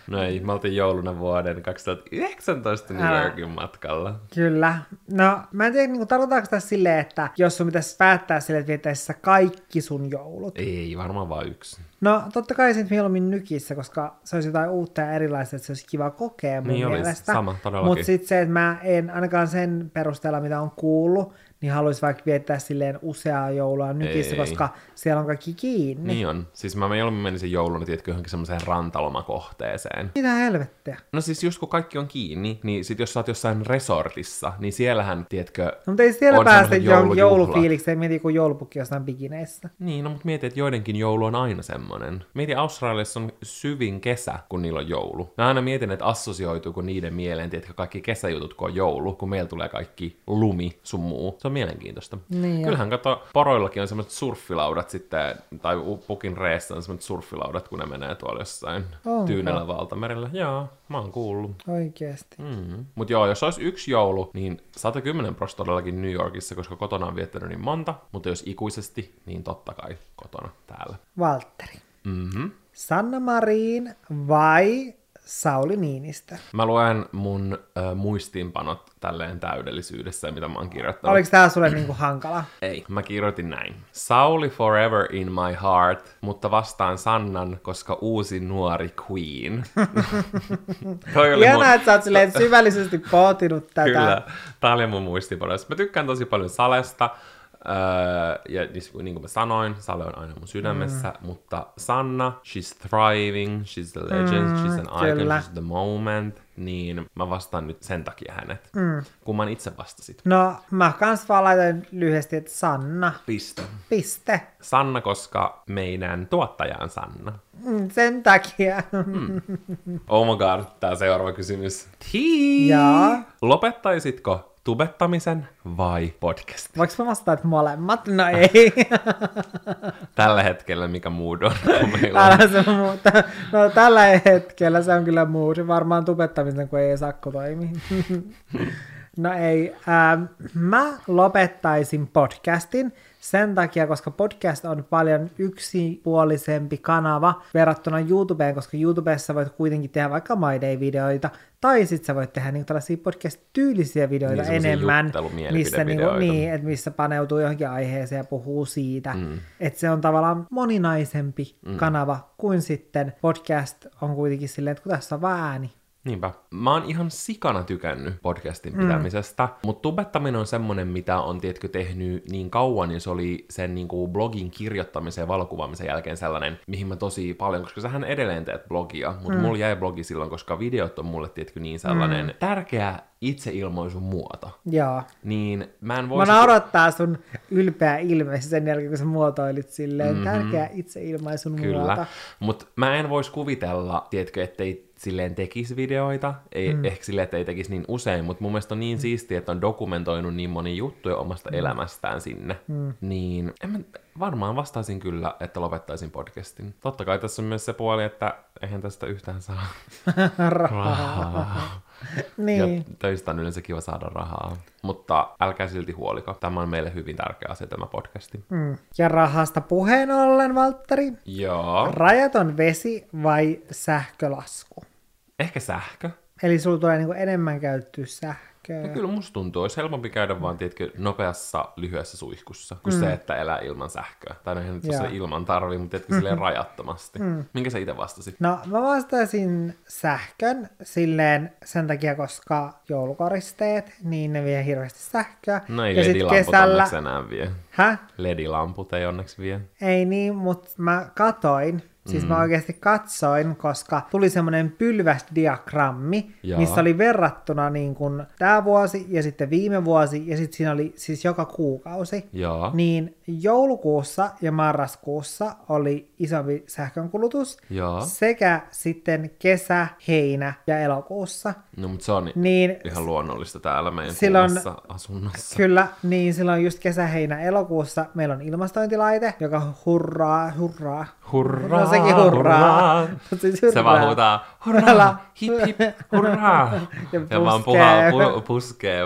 No ei, me oltiin jouluna vuoden 2019 New. Yorkin matkalla. Kyllä. No, mä en tiedä, niin tarkoitaanko tässä silleen, että jos sun pitäisi päättää silleen, että kaikki sun joulut. Ei, varmaan vaan yksi. No, totta kai sit mieluummin nykissä, koska se olisi jotain uutta ja erilaista, että se olisi kiva kokea mun Niin olisi, mielestä. sama, todellakin. Mutta sitten se, että mä en ainakaan sen perusteella, mitä on kuullut, niin haluaisin vaikka viettää silleen useaa joulua nykissä, Ei. koska siellä on kaikki kiinni. Niin on. Siis mä mieluummin menisin jouluna, tiedätkö, johonkin semmoiseen rantalomakohteeseen. Mitä helvettiä? No siis just kun kaikki on kiinni, niin sit jos sä oot jossain resortissa, niin siellähän, tiedätkö, No, mutta ei siellä on päästä joulujuhlat. joulufiilikseen, mieti kun joulupukki jossain bikineissä. Niin, no mutta mieti, että joidenkin joulu on aina semmonen. Mieti, Australiassa on syvin kesä, kun niillä on joulu. Mä aina mietin, että assosioituuko niiden mieleen, tiedätkö, kaikki kesäjutut, kun on joulu, kun meillä tulee kaikki lumi sun muu. Se on mielenkiintoista. Niin. Kyllähän kato, poroillakin on semmoiset surffilaudat sitten, tai pukin reessä on semmoiset surffilaudat, kun ne menee tuolla jossain Onko? tyynellä valtamerellä. Joo, mä oon kuullut. Oikeesti. Mm. Mut joo, jos olisi yksi joulu, niin 110 prosenttia todellakin New Yorkissa, koska kotona on viettänyt niin monta, mutta jos ikuisesti, niin totta kai kotona täällä. Valtteri. Mm-hmm. Sanna Marin vai Sauli Niinistö? Mä luen mun ö, muistiinpanot tälleen täydellisyydessä, mitä mä oon kirjoittanut. Oliko tää sulle niinku hankala? Ei, mä kirjoitin näin. Sauli forever in my heart, mutta vastaan Sannan, koska uusi nuori queen. Toi oli Ihanaa, että sä oot silleen syvällisesti pohtinut tätä. Kyllä, tää oli mun muistipanoissa. Mä tykkään tosi paljon Salesta, öö, ja niin, kuin mä sanoin, Sale on aina mun sydämessä, mm. mutta Sanna, she's thriving, she's the legend, mm, she's an icon, kyllä. she's the moment, niin mä vastaan nyt sen takia hänet, mm. kun mä itse vastasit. No, mä kans vaan laitoin lyhyesti, että Sanna. Piste. Piste. Sanna, koska meidän tuottaja on Sanna. Mm, Sen takia. Oh my god, tää seuraava kysymys. Tii! Jaa. Lopettaisitko tubettamisen vai podcast? Voinko mä vastata, että molemmat? No ei. Tällä hetkellä mikä mood on? meillä on? Se muuta. No tällä hetkellä se on kyllä. Se varmaan tubettamisen, kun ei sakko toimi. No ei. Ähm, mä lopettaisin podcastin sen takia, koska podcast on paljon yksipuolisempi kanava verrattuna YouTubeen, koska YouTubessa voit kuitenkin tehdä vaikka My Day-videoita, tai sit sä voit tehdä niin tällaisia podcast-tyylisiä videoita Niin, enemmän, missä, niinku, niin, että missä paneutuu johonkin aiheeseen ja puhuu siitä. Mm. Että se on tavallaan moninaisempi mm. kanava kuin sitten podcast on kuitenkin silleen, että kun tässä on vaan ääni. Niinpä. Mä oon ihan sikana tykännyt podcastin pitämisestä, mm. mutta tubettaminen on semmonen, mitä on tietkö tehnyt niin kauan, niin se oli sen niin kuin blogin kirjoittamisen ja valokuvaamisen jälkeen sellainen, mihin mä tosi paljon, koska sähän edelleen teet blogia, mutta mm. mulla jäi blogi silloin, koska videot on mulle tietkö niin sellainen mm. tärkeä itseilmaisun muoto. Joo. Niin mä en Mä voisi... naurattaa sun ylpeä ilme sen jälkeen, kun sä muotoilit silleen mm-hmm. tärkeä itseilmaisun Kyllä, muoto. mutta mä en voisi kuvitella, tiedätkö, ettei silleen tekisi videoita, ei, mm. ehkä silleen, että ei tekisi niin usein, mutta mun mielestä on niin siistiä, että on dokumentoinut niin moni juttuja omasta mm. elämästään sinne. Mm. Niin en mä, varmaan vastaisin kyllä, että lopettaisin podcastin. Totta kai tässä on myös se puoli, että eihän tästä yhtään saa rahaa. Niin. Ja töistä on yleensä kiva saada rahaa. Mutta älkää silti huoliko. Tämä on meille hyvin tärkeä asia, tämä podcasti. Mm. Ja rahasta puheen ollen, Valtteri. Joo. Rajaton vesi vai sähkölasku? Ehkä sähkö. Eli sulla tulee niinku enemmän käyttöä sähköä. No kyllä musta tuntuu, olisi helpompi käydä vaan, tiedätkö, nopeassa, lyhyessä suihkussa, kuin mm. se, että elää ilman sähköä. Tai no eihän nyt se ilman tarvii, mutta tiedätkö, silleen rajattomasti. Mm. Minkä sä itse vastasit? No mä vastaisin sähkön silleen sen takia, koska joulukoristeet, niin ne vie hirveästi sähköä. No ei ja sit ledilamput onneksi enää vie. Häh? Ledilamput ei onneksi vie. Ei niin, mutta mä katoin, siis mm. mä oikeasti katsoin, koska tuli semmoinen pylväsdiagrammi, Jaa. missä oli verrattuna niin kuin tämä vuosi ja sitten viime vuosi ja sitten siinä oli siis joka kuukausi. Joo. Niin joulukuussa ja marraskuussa oli isompi sähkönkulutus Joo. sekä sitten kesä, heinä ja elokuussa. No, mutta se on Niin ihan luonnollista täällä meidän Silloin- asunnossa. Kyllä, niin silloin just kesä, heinä, elokuussa meillä on ilmastointilaite, joka hurraa, hurraa. Hurraa, No sekin hurraa. siis Se hurraa. vaan huutaa, Hurraa. hip hip, hurraa. Ja Ja vaan puskee. puhaa, pu, puskee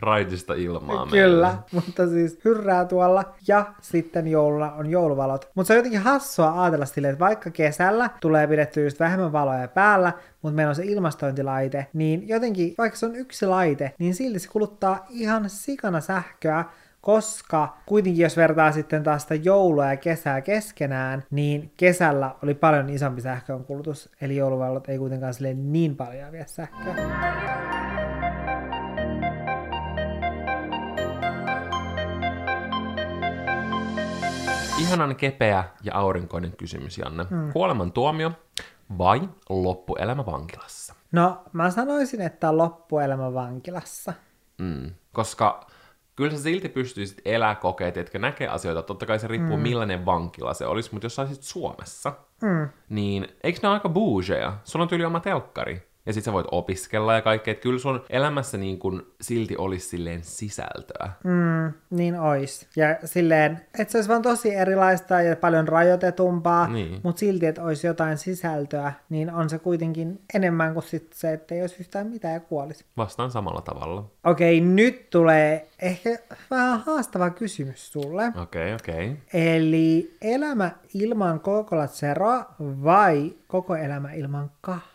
raitista ilmaa Kyllä, meille. mutta siis hyrrää tuolla. Ja sitten jouluna on jouluvalot. Mutta se on jotenkin hassua ajatella silleen, että vaikka kesällä tulee pidetty just vähemmän valoja päällä, mutta meillä on se ilmastointilaite, niin jotenkin, vaikka se on yksi laite, niin silti se kuluttaa ihan sikana sähköä, koska kuitenkin jos vertaa sitten taas sitä joulua ja kesää keskenään, niin kesällä oli paljon isompi sähkönkulutus, eli jouluvallot ei kuitenkaan silleen niin paljon vie sähköä. Ihanan kepeä ja aurinkoinen kysymys, Janne. Mm. Kuoleman tuomio vai loppuelämä vankilassa? No, mä sanoisin, että loppuelämä vankilassa. Mm. Koska kyllä sä silti pystyisit elää kokeet, että näkee asioita. Totta kai se riippuu, mm. millainen vankila se olisi, mutta jos sä olisit Suomessa, mm. niin eikö ne ole aika bougeja? Sulla on tyyli oma telkkari. Ja sit sä voit opiskella ja kaikkea. Että kyllä sun elämässä niin kun silti olisi silleen sisältöä. Mm, niin ois. Ja silleen, että se olisi vaan tosi erilaista ja paljon rajoitetumpaa, Niin. mutta silti, että olisi jotain sisältöä, niin on se kuitenkin enemmän kuin sit se, että ei olisi yhtään mitään ja kuolisi. Vastaan samalla tavalla. Okei, nyt tulee ehkä vähän haastava kysymys sulle. Okei, okay, okei. Okay. Eli elämä ilman Coca-Cola Zeroa vai koko elämä ilman kahvia?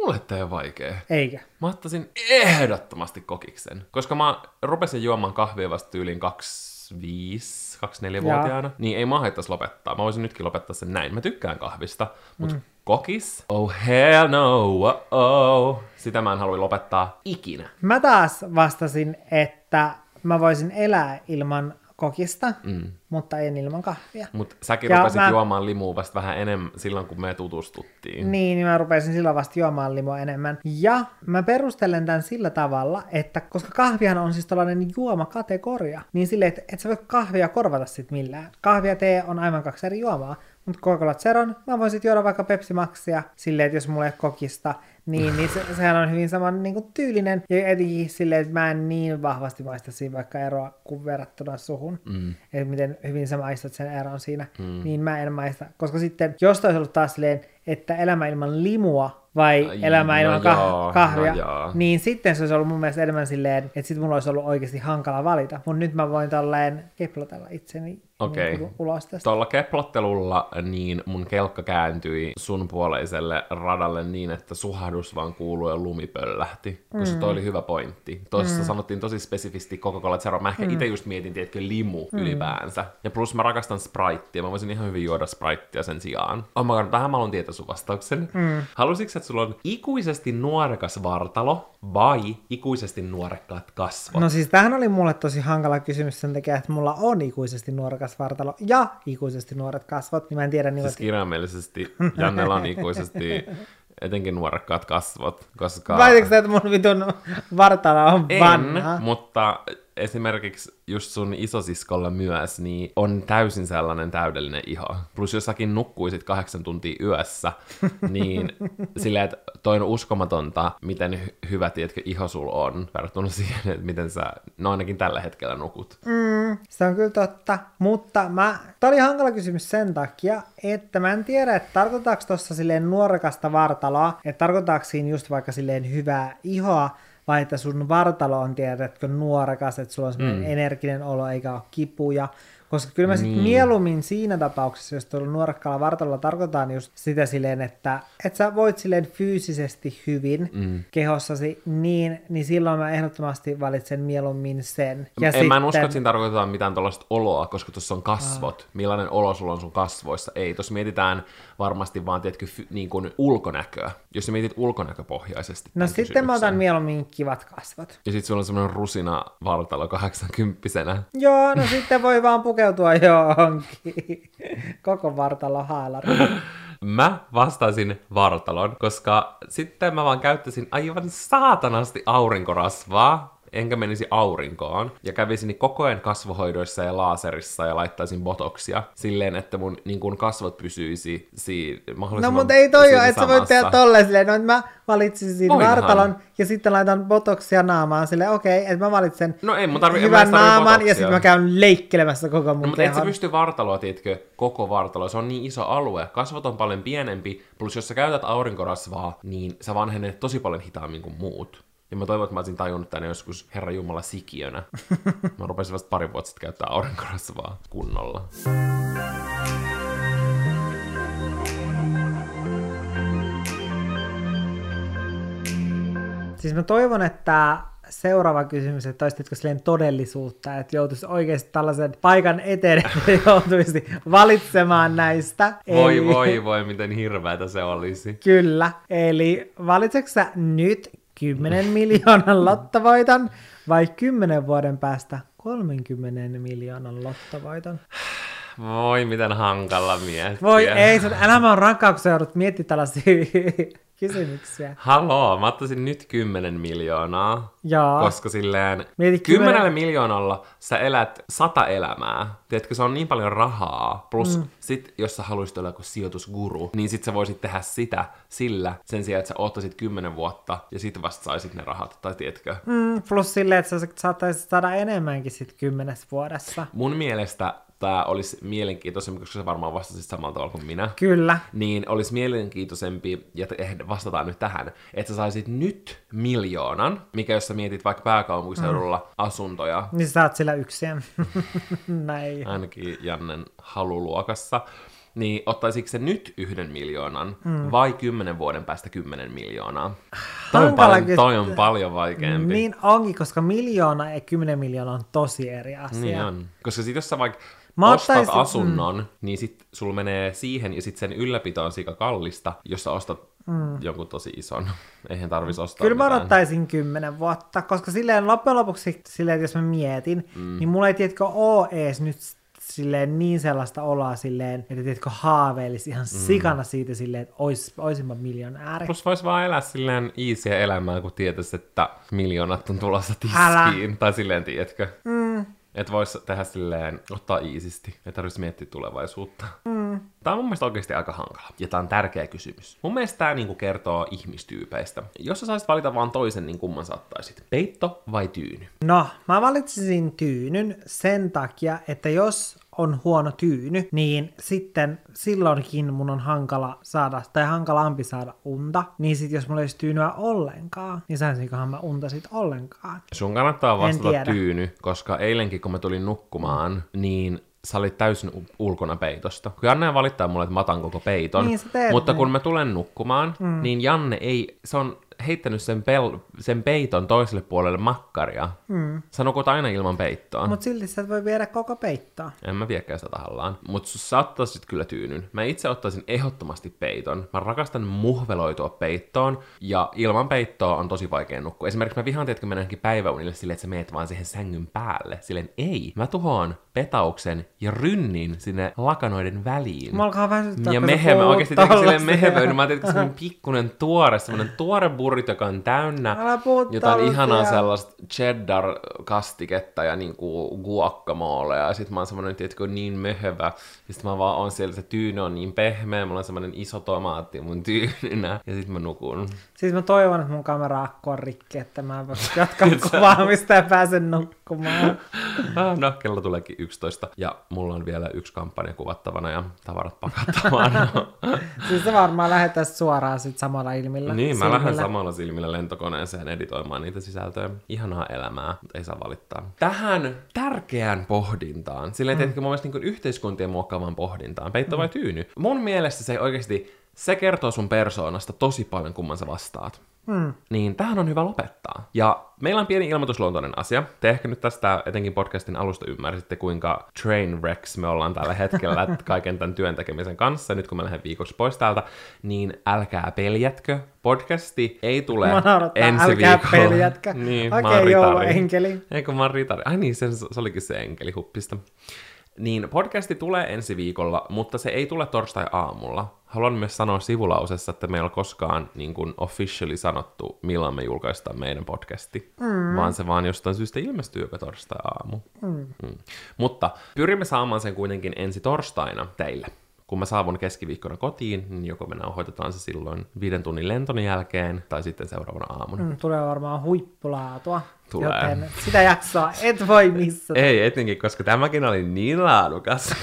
Mulle tää ei ole vaikea. Eikä. Mä ottaisin ehdottomasti kokiksen, koska mä rupesin juomaan kahvia vasta tyyliin 25, 24-vuotiaana, niin ei mä haittaisi lopettaa. Mä voisin nytkin lopettaa sen näin. Mä tykkään kahvista, mutta mm. kokis? Oh hell no, oh, oh. Sitä mä en halua lopettaa ikinä. Mä taas vastasin, että mä voisin elää ilman kokista, mm. Mutta en ilman kahvia. Mutta säkin Ja rupesit mä- juomaan limua vasta vähän enemmän silloin, kun me tutustuttiin. Niin, niin mä rupesin silloin vasta juomaan limoa enemmän. Ja mä perustelen tämän sillä tavalla, että koska kahvihan on siis tällainen juomakategoria, niin silleen, että et sä voi kahvia korvata sit millään. Kahvi ja tee on aivan kaksi eri juomaa. Mutta Coca-Cola Zeron, mä voisin sit juoda vaikka Pepsi Maxia silleen, että jos mulla ei kokista, niin, niin se, sehän on hyvin saman niin kuin, tyylinen. Ja etenkin silleen, että mä en niin vahvasti maista siinä vaikka eroa kuin verrattuna suhun. Mm. Että miten hyvin sä maistat sen eron siinä. Mm. Niin mä en maista. Koska sitten, jos olisi ollut taas silleen, että elämä ilman limua vai Ai, elämä no ilman kah- joo, kahvia, no joo. niin sitten se olisi ollut mun mielestä enemmän silleen, että sit mulla olisi ollut oikeasti hankala valita. Mutta nyt mä voin tolleen keplotella itseni niin ulos tästä. Tuolla keplottelulla niin mun kelkka kääntyi sun puoleiselle radalle niin, että suhahdus vaan kuului ja lumi pöllähti. Koska toi oli hyvä pointti. Toisessa mm. sanottiin tosi spesifisti Coca-Cola Zero. Mä ehkä mm. itse just mietin, tiedätkö, limu mm. ylipäänsä. Ja plus mä rakastan Spritea. Mä voisin ihan hyvin juoda Spritea sen sijaan. Oh my god, tähän mä haluan tietää sun vastauksen. Mm. Halusitko, että sulla on ikuisesti nuorekas vartalo vai ikuisesti nuorekkaat kasvot? No siis tämähän oli mulle tosi hankala kysymys sen takia, että mulla on ikuisesti nuorekas vartalo ja ikuisesti nuoret kasvot, niin mä en tiedä niin Siis kirjaimellisesti Jannella on ikuisesti etenkin nuorekkaat kasvot, koska... Sä, että mun vitun vartalo on en, vanha? mutta esimerkiksi just sun isosiskolla myös, niin on täysin sellainen täydellinen iho. Plus jos säkin nukkuisit kahdeksan tuntia yössä, niin silleen, että toi on uskomatonta, miten hy- hyvä, tiedätkö, iho sul on, verrattuna siihen, että miten sä, no ainakin tällä hetkellä nukut. Mm, se on kyllä totta, mutta mä, tää oli hankala kysymys sen takia, että mä en tiedä, että tarkoitaanko tuossa silleen nuorekasta vartaloa, että tarkoitaanko siinä just vaikka silleen hyvää ihoa, vai että sun vartalo on, tiedätkö, nuorekas, että sulla on semmoinen mm. energinen olo eikä ole kipuja, Koska kyllä mä sitten mieluummin siinä tapauksessa, jos tuolla nuorekkaalla vartalolla tarkoitaan just sitä silleen, että, että sä voit silleen fyysisesti hyvin mm. kehossasi, niin, niin silloin mä ehdottomasti valitsen mieluummin sen. Ja en sitten... mä en usko, että siinä tarkoitetaan mitään tuollaista oloa, koska tuossa on kasvot. Aa. Millainen olo sulla on sun kasvoissa? Ei, tuossa mietitään varmasti vaan, tiedätkö, fy, niin kuin ulkonäköä. Jos sä mietit ulkonäköpohjaisesti. No sitten kysymyksen. mä otan mieluummin kivat kasvot. Ja sitten sulla on semmoinen rusina vartalo 80 Joo, no sitten voi vaan pukeutua johonkin. Koko vartalo haalari. Mä vastaisin vartalon, koska sitten mä vaan käyttäisin aivan saatanasti aurinkorasvaa, enkä menisi aurinkoon, ja kävisin koko ajan kasvohoidoissa ja laaserissa ja laittaisin botoksia silleen, että mun niin kun kasvot pysyisi si- mahdollisimman No mutta ei toi ole, että sä voit tehdä tolleen silleen, no mä valitsisin Voinhan. vartalon ja sitten laitan botoksia naamaan silleen, okei, okay, että mä valitsen no ei, mun tarvi, hyvän naaman botoksia. ja sitten mä käyn leikkelemässä koko mun no, mutta et sä pysty vartaloa, tiedätkö, koko vartaloa, se on niin iso alue, kasvot on paljon pienempi, plus jos sä käytät aurinkorasvaa, niin sä vanhenet tosi paljon hitaammin kuin muut. Ja mä toivon, että mä olisin tajunnut tänne joskus Herra Jumala sikiönä. Mä rupesin vasta pari vuotta sitten käyttää aurinkorasvaa kunnolla. Siis mä toivon, että seuraava kysymys, että olisitko silleen todellisuutta, että joutuisi oikeasti tällaisen paikan eteen, että joutuisi valitsemaan näistä. Voi Eli... voi voi, miten hirveätä se olisi. Kyllä. Eli valitsetko sä nyt 10 miljoonan lottovoiton vai 10 vuoden päästä 30 miljoonan lottovoiton? Voi, miten hankala miettiä. Voi ei, sun elämä on rankkaa, kun sä joudut miettimään tällaisia kysymyksiä. Haloo, mä ottaisin nyt 10 miljoonaa. Joo. Koska silleen Mieti 10 kymmenen... miljoonalla sä elät sata elämää. Tiedätkö, se on niin paljon rahaa. Plus mm. sit, jos sä haluaisit olla joku sijoitusguru, niin sit sä voisit tehdä sitä sillä sen sijaan, että sä ottaisit 10 vuotta ja sit vasta saisit ne rahat. Tai tiedätkö? Mm, plus silleen, että sä saattaisit saada enemmänkin sit kymmenes vuodessa. Mun mielestä tämä olisi mielenkiintoisempi, koska se varmaan vastasit samalla tavalla kuin minä. Kyllä. Niin olisi mielenkiintoisempi, ja vastataan nyt tähän, että sä saisit nyt miljoonan, mikä jos sä mietit vaikka pääkaupunkiseudulla mm. asuntoja. Niin sä saat sillä yksin. Näin. Ainakin Jannen haluluokassa. Niin ottaisitko se nyt yhden miljoonan mm. vai kymmenen vuoden päästä kymmenen miljoonaa? Toi on, paljon, toi on paljon vaikeampi. Niin onkin, koska miljoona ja kymmenen miljoonaa on tosi eri asia. Niin on. Koska sit jos sä vaikka Mä ostat ottaisin... asunnon, mm. niin sit sulla menee siihen ja sit sen ylläpito on sika kallista, jos sä ostat mm. jonkun tosi ison. Eihän tarvitsisi ostaa Kyllä mä odottaisin kymmenen vuotta, koska silleen loppujen lopuksi, silleen, jos mä mietin, mm. niin mulla ei tiedätkö ole ees nyt silleen niin sellaista oloa silleen, että tiedätkö haaveilisi ihan mm. sikana siitä silleen, että ois, oisimman miljonääri. Plus vois vaan elää silleen easyä elämää, kun tietäisi, että miljoonat on tulossa tiskiin. Älä. Tai silleen, tiedätkö? Mm. Että voisi tehdä silleen, ottaa iisisti, ei tarvitsisi miettiä tulevaisuutta. Mm. Tämä on mun mielestä oikeasti aika hankala. Ja tämä on tärkeä kysymys. Mun mielestä tämä niinku kertoo ihmistyypeistä. Jos sä saisit valita vaan toisen, niin kumman saattaisit? Peitto vai tyyny? No, mä valitsisin tyynyn sen takia, että jos on huono tyyny, niin sitten silloinkin mun on hankala saada, tai hankalampi saada unta, niin sitten jos mulla ei olisi tyynyä ollenkaan, niin saisinkohan mä unta sit ollenkaan. Sun kannattaa vastata tyyny, koska eilenkin kun mä tulin nukkumaan, niin sä olit täysin ulkona peitosta. Kun Janne valittaa mulle, että mä otan koko peiton, niin, mutta niin. kun mä tulen nukkumaan, mm. niin Janne ei, se on heittänyt sen, pel- sen peiton toiselle puolelle makkaria. Mm. Sä nukut aina ilman peittoa. Mut silti sä voi viedä koko peittoa. En mä viekään sitä tahallaan. Mut sä ottaisit kyllä tyynyn. Mä itse ottaisin ehdottomasti peiton. Mä rakastan muhveloitua peittoon, ja ilman peittoa on tosi vaikea nukkua. Esimerkiksi mä vihaan, että mennäänkin päiväunille silleen, että sä meet vaan siihen sängyn päälle. Silleen ei. Mä tuhoan petauksen ja rynnin sinne lakanoiden väliin. Mä alkaa väsyttää, Ja mehevä, oikeesti silleen mehevöinyt. Mä ajattelin, että semmonen pikkunen tuore, semmonen tuore burrito, joka on täynnä jotain ihanaa sellaista cheddar-kastiketta ja niinku guacamole. Ja sit mä oon semmonen, tiedätkö, niin mehevä. Ja sit mä vaan on siellä, se tyyny on niin pehmeä, mulla on semmonen iso tomaatti mun tyynynä. Ja sit mä nukun. Siis mä toivon, että mun kamera-akku on rikki, että mä voin jatkaa kuvaamista ja pääsen nukkumaan. Ah, no, kello tuleekin 11 ja mulla on vielä yksi kampanja kuvattavana ja tavarat pakattavana. siis se varmaan lähettäisiin suoraan sit samalla ilmillä. niin, mä silmillä. lähden samalla silmillä lentokoneeseen editoimaan niitä sisältöjä. Ihanaa elämää, mutta ei saa valittaa. Tähän tärkeään pohdintaan, silleen mm. mun mielestä niin yhteiskuntien muokkaavan pohdintaan, peitto vai tyyny. Mun mielestä se oikeasti, se kertoo sun persoonasta tosi paljon, kumman sä vastaat. Mm. Niin tähän on hyvä lopettaa. Ja meillä on pieni ilmoitusluontoinen asia. Te ehkä nyt tästä etenkin podcastin alusta ymmärsitte, kuinka train wrecks me ollaan tällä hetkellä kaiken tämän työn tekemisen kanssa. Nyt kun mä lähden viikoksi pois täältä, niin älkää peljätkö. Podcasti ei tule naurattaa, ensi älkää viikolla. peljätkö. Niin, Okei, oon joo, enkeli. Eikö mä oon ritari? Ai niin, se, se olikin se enkeli huppista. Niin, podcasti tulee ensi viikolla, mutta se ei tule torstai-aamulla. Haluan myös sanoa sivulausessa, että meillä ei ole koskaan niin kuin officially sanottu, milloin me julkaistaan meidän podcasti, mm. vaan se vaan jostain syystä ilmestyy joka torstai-aamu. Mm. Mm. Mutta pyrimme saamaan sen kuitenkin ensi torstaina teille. Kun mä saavun keskiviikkona kotiin, niin joko me nauhoitetaan se silloin viiden tunnin lentoni jälkeen, tai sitten seuraavana aamuna. Mm, tulee varmaan huippulaatua. Tulee. Joten sitä jaksoa et voi missata. Ei, etenkin, koska tämäkin oli niin laadukas.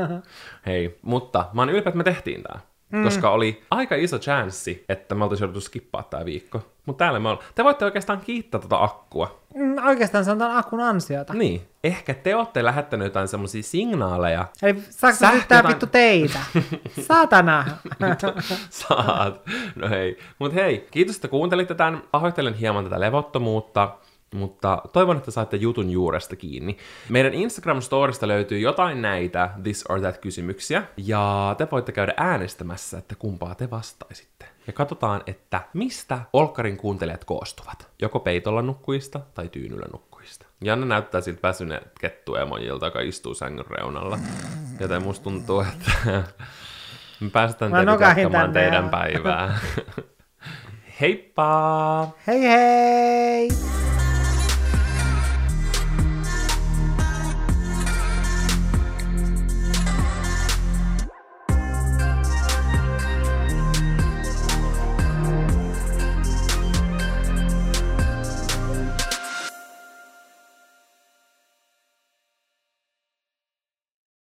Hei, mutta mä oon ylpeä, että me tehtiin tää. Mm. Koska oli aika iso chanssi, että me oltaisiin jouduttu skippaa tää viikko. Mutta täällä me ollaan. Te voitte oikeastaan kiittää tota akkua. Mm, oikeastaan se on tämän akun ansiota. Niin. Ehkä te olette lähettänyt jotain semmosia signaaleja. Eli saako Sähkö syyttää jotain- vittu teitä? Saatana! Saat. No hei. Mut hei, kiitos, että kuuntelitte tämän. Pahoittelen hieman tätä levottomuutta. Mutta toivon, että saatte jutun juuresta kiinni. Meidän Instagram-storista löytyy jotain näitä this or that kysymyksiä, ja te voitte käydä äänestämässä, että kumpaa te vastaisitte. Ja katsotaan, että mistä Olkkarin kuuntelijat koostuvat. Joko peitolla nukkujista tai tyynyllä nukkujista. Janne näyttää siltä väsyneet kettuemojilta, joka istuu sängyn reunalla. Joten musta tuntuu, että me päästään teidät jatkamaan teidän päivää. Heippa! hei hei!